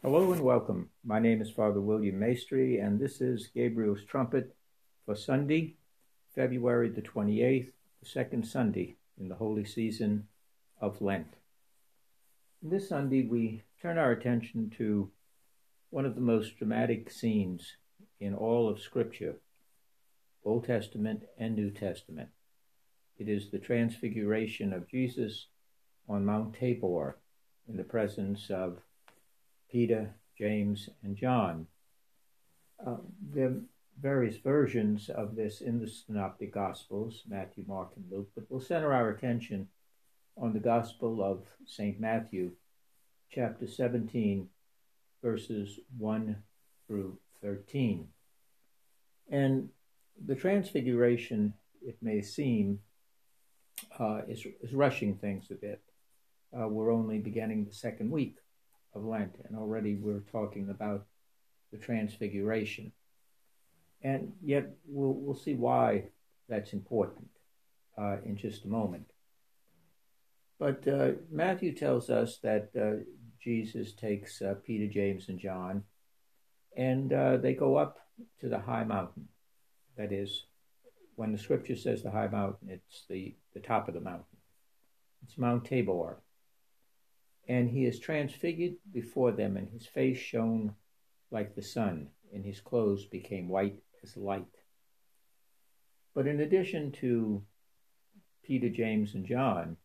Hello and welcome. My name is Father William Maestri, and this is Gabriel's Trumpet for Sunday, February the 28th, the second Sunday in the holy season of Lent. This Sunday, we turn our attention to one of the most dramatic scenes in all of Scripture, Old Testament and New Testament. It is the transfiguration of Jesus on Mount Tabor in the presence of Peter, James, and John. Uh, there are various versions of this in the Synoptic Gospels, Matthew, Mark, and Luke, but we'll center our attention on the Gospel of St. Matthew, chapter 17, verses 1 through 13. And the Transfiguration, it may seem, uh, is, is rushing things a bit. Uh, we're only beginning the second week of Lent, and already we're talking about the Transfiguration. And yet, we'll, we'll see why that's important uh, in just a moment. But uh, Matthew tells us that uh, Jesus takes uh, Peter, James, and John, and uh, they go up to the high mountain. That is, when the scripture says the high mountain, it's the, the top of the mountain. It's Mount Tabor and he is transfigured before them, and his face shone like the sun, and his clothes became white as light. But in addition to Peter, James, and John,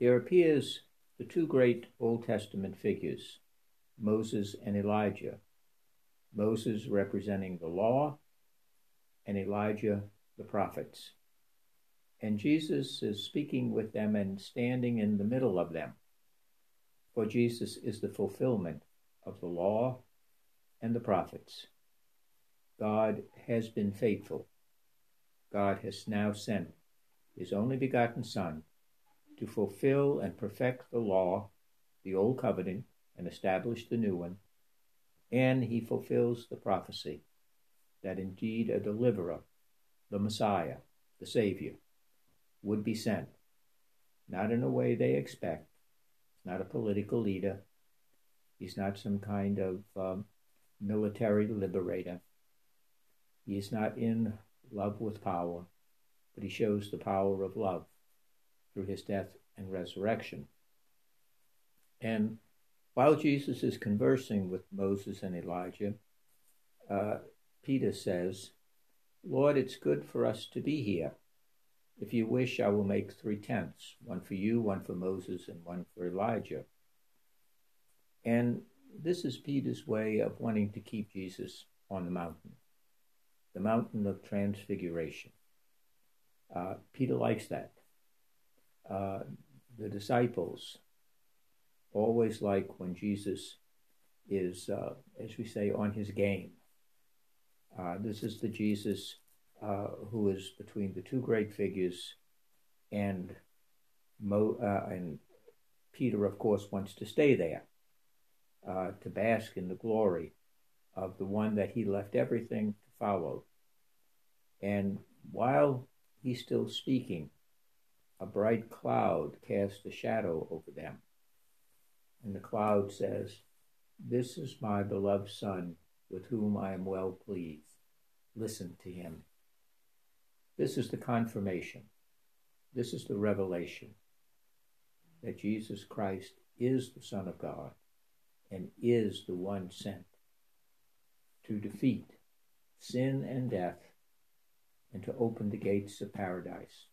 there appears the two great Old Testament figures, Moses and Elijah. Moses representing the law, and Elijah the prophets. And Jesus is speaking with them and standing in the middle of them for Jesus is the fulfillment of the law and the prophets. God has been faithful. God has now sent his only begotten Son to fulfill and perfect the law, the old covenant, and establish the new one. And he fulfills the prophecy that indeed a deliverer, the Messiah, the Savior, would be sent, not in a way they expect, not a political leader. He's not some kind of um, military liberator. He is not in love with power, but he shows the power of love through his death and resurrection. And while Jesus is conversing with Moses and Elijah, uh, Peter says, Lord, it's good for us to be here. If you wish, I will make three tents one for you, one for Moses, and one for Elijah. And this is Peter's way of wanting to keep Jesus on the mountain, the mountain of transfiguration. Uh, Peter likes that. Uh, the disciples always like when Jesus is, uh, as we say, on his game. Uh, this is the Jesus uh, who is between the two great figures, and Mo, uh, and Peter, of course, wants to stay there uh, to bask in the glory of the one that he left everything to follow. And while he's still speaking, a bright cloud casts a shadow over them. And the cloud says, This is my beloved Son, with whom I am well pleased. Listen to him. This is the confirmation. This is the revelation that Jesus Christ is the Son of God and is the one sent to defeat sin and death and to open the gates of paradise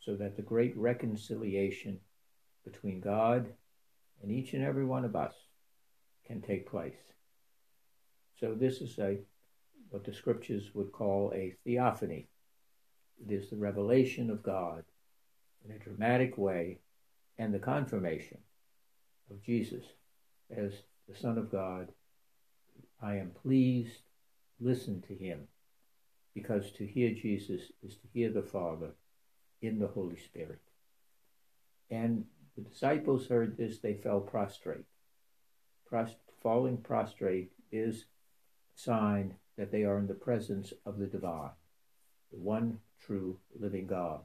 so that the great reconciliation between God and each and every one of us can take place. So this is a what the scriptures would call a theophany it is the revelation of God in a dramatic way and the confirmation of Jesus as the Son of God. I am pleased, listen to him, because to hear Jesus is to hear the Father in the Holy Spirit. And the disciples heard this, they fell prostrate. Prost- falling prostrate is a sign that they are in the presence of the divine, the one true living God.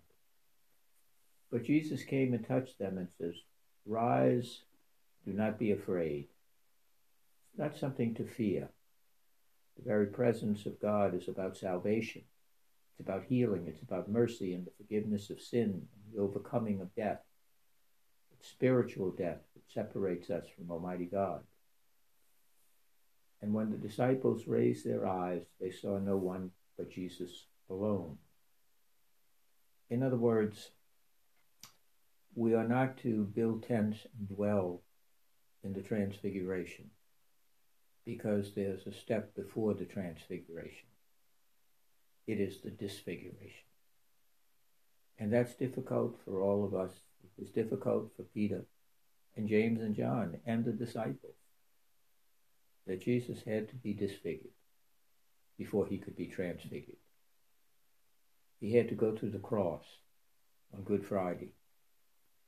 But Jesus came and touched them and says, Rise, do not be afraid. It's not something to fear. The very presence of God is about salvation. It's about healing. It's about mercy and the forgiveness of sin and the overcoming of death. It's spiritual death that separates us from Almighty God. And when the disciples raised their eyes, they saw no one but Jesus alone. In other words, we are not to build tents and dwell in the transfiguration because there's a step before the transfiguration. It is the disfiguration. And that's difficult for all of us. It was difficult for Peter and James and John and the disciples that Jesus had to be disfigured before he could be transfigured. He had to go to the cross on Good Friday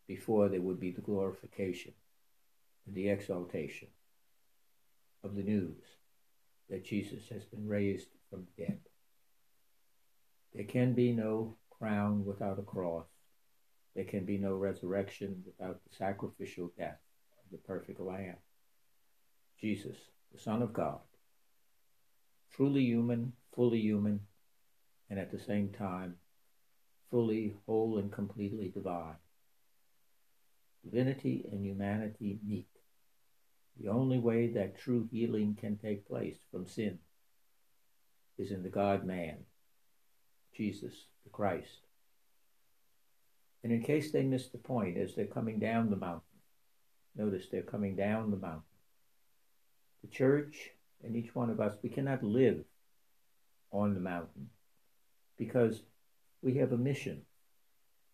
before there would be the glorification and the exaltation of the news that Jesus has been raised from the dead. There can be no crown without a cross. There can be no resurrection without the sacrificial death of the perfect Lamb. Jesus, the Son of God, truly human, fully human, and at the same time, fully whole and completely divine. Divinity and humanity meet. The only way that true healing can take place from sin is in the God man, Jesus the Christ. And in case they miss the point, as they're coming down the mountain, notice they're coming down the mountain. The church and each one of us, we cannot live on the mountain because we have a mission.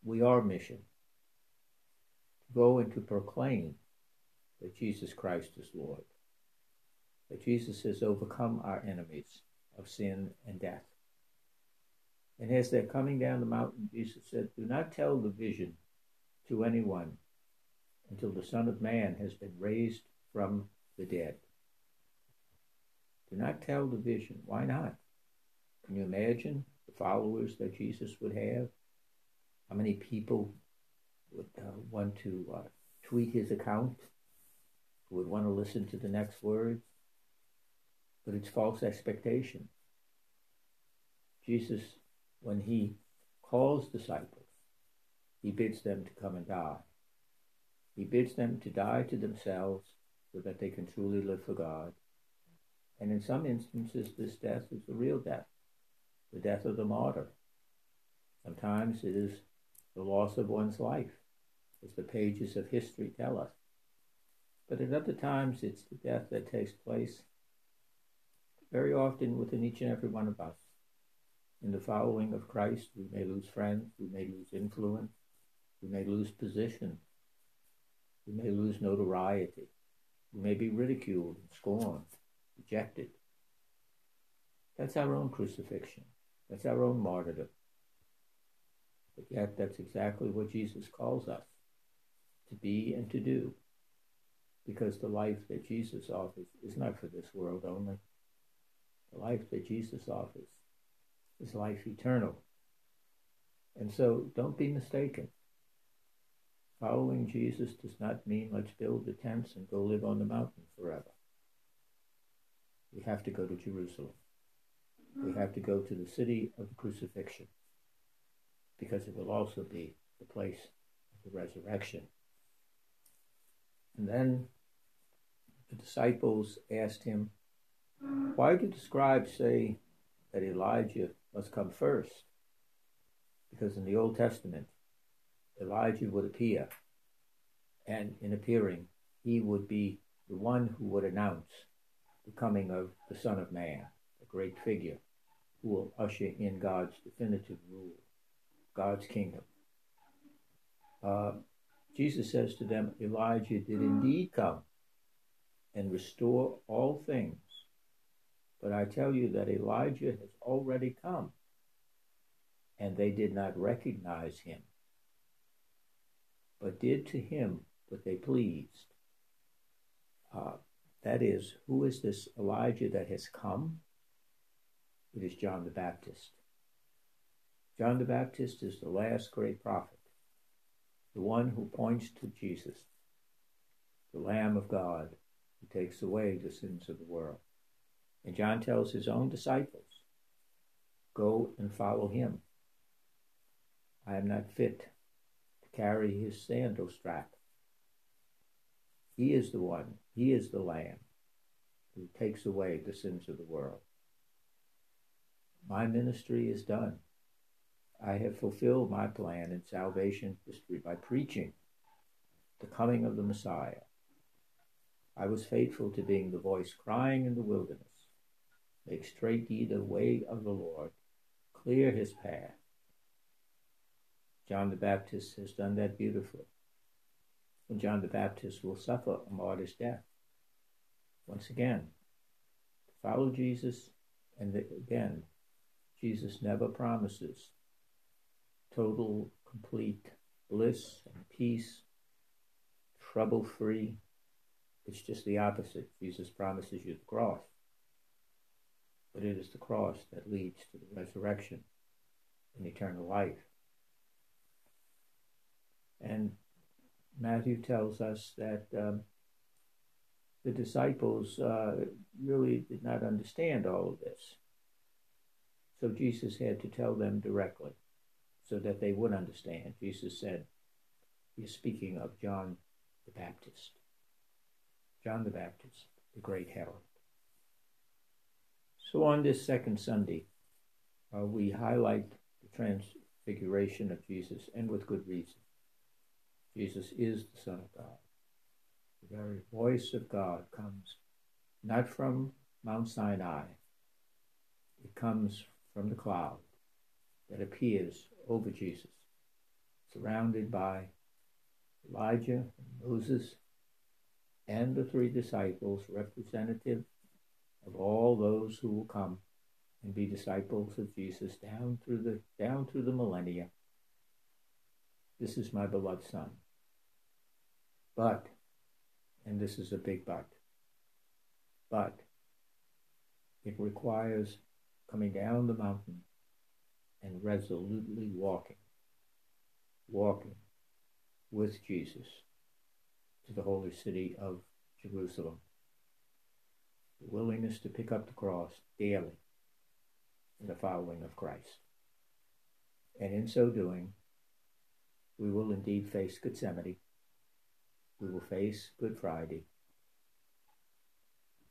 We are mission to go and to proclaim that Jesus Christ is Lord, that Jesus has overcome our enemies of sin and death. And as they're coming down the mountain, Jesus said, Do not tell the vision to anyone until the Son of Man has been raised from the dead. Do not tell the vision. Why not? Can you imagine followers that Jesus would have? How many people would uh, want to uh, tweet his account? Who would want to listen to the next words? But it's false expectation. Jesus, when he calls disciples, he bids them to come and die. He bids them to die to themselves so that they can truly live for God. And in some instances, this death is the real death the death of the martyr. Sometimes it is the loss of one's life, as the pages of history tell us. But at other times, it's the death that takes place very often within each and every one of us. In the following of Christ, we may lose friends, we may lose influence, we may lose position, we may lose notoriety, we may be ridiculed scorned, rejected. That's our own crucifixion. That's our own martyrdom. But yet, that's exactly what Jesus calls us to be and to do. Because the life that Jesus offers is not for this world only. The life that Jesus offers is life eternal. And so don't be mistaken. Following Jesus does not mean let's build the tents and go live on the mountain forever. We have to go to Jerusalem we have to go to the city of the crucifixion because it will also be the place of the resurrection. And then the disciples asked him, Why do the scribes say that Elijah must come first? Because in the Old Testament, Elijah would appear, and in appearing, he would be the one who would announce the coming of the Son of Man, a great figure who will usher in God's definitive rule, God's kingdom. Uh, Jesus says to them, Elijah did indeed come and restore all things. But I tell you that Elijah has already come, and they did not recognize him, but did to him what they pleased. Uh, that is, who is this Elijah that has come? It is John the Baptist. John the Baptist is the last great prophet, the one who points to Jesus, the Lamb of God who takes away the sins of the world. And John tells his own disciples, Go and follow him. I am not fit to carry his sandal strap. He is the one, he is the Lamb who takes away the sins of the world. My ministry is done. I have fulfilled my plan in salvation history by preaching the coming of the Messiah. I was faithful to being the voice crying in the wilderness Make straight ye the way of the Lord, clear his path. John the Baptist has done that beautifully. And John the Baptist will suffer a martyr's death. Once again, follow Jesus, and again, Jesus never promises total, complete bliss and peace, trouble free. It's just the opposite. Jesus promises you the cross but it is the cross that leads to the resurrection and eternal life. And Matthew tells us that um, the disciples uh, really did not understand all of this. So Jesus had to tell them directly so that they would understand. Jesus said, He's speaking of John the Baptist. John the Baptist, the great herald. So on this second Sunday, uh, we highlight the transfiguration of Jesus, and with good reason. Jesus is the Son of God. The very voice of God comes not from Mount Sinai, it comes from the cloud that appears over Jesus, surrounded by Elijah, Moses, and the three disciples, representative of all those who will come and be disciples of Jesus down through the down through the millennia. This is my beloved son. But, and this is a big but, but it requires coming down the mountain and resolutely walking, walking with Jesus to the holy city of Jerusalem the willingness to pick up the cross daily in the following of Christ. And in so doing, we will indeed face Gethsemane. We will face Good Friday.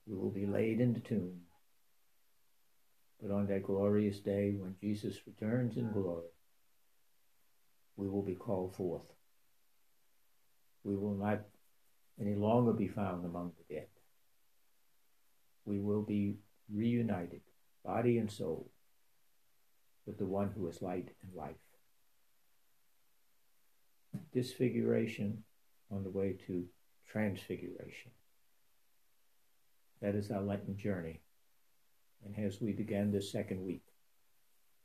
We will be laid in the tomb. But on that glorious day when Jesus returns in mm. glory, we will be called forth. We will not any longer be found among the dead we will be reunited, body and soul, with the one who is light and life. Disfiguration on the way to transfiguration. That is our Lenten journey. And as we begin this second week,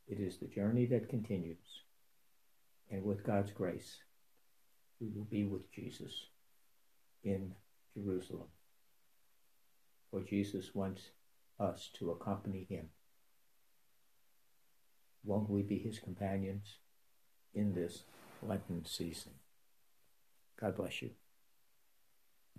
it is the journey that continues. And with God's grace, we will be with Jesus in Jerusalem for Jesus wants us to accompany him. Won't we be his companions in this Lenten season? God bless you.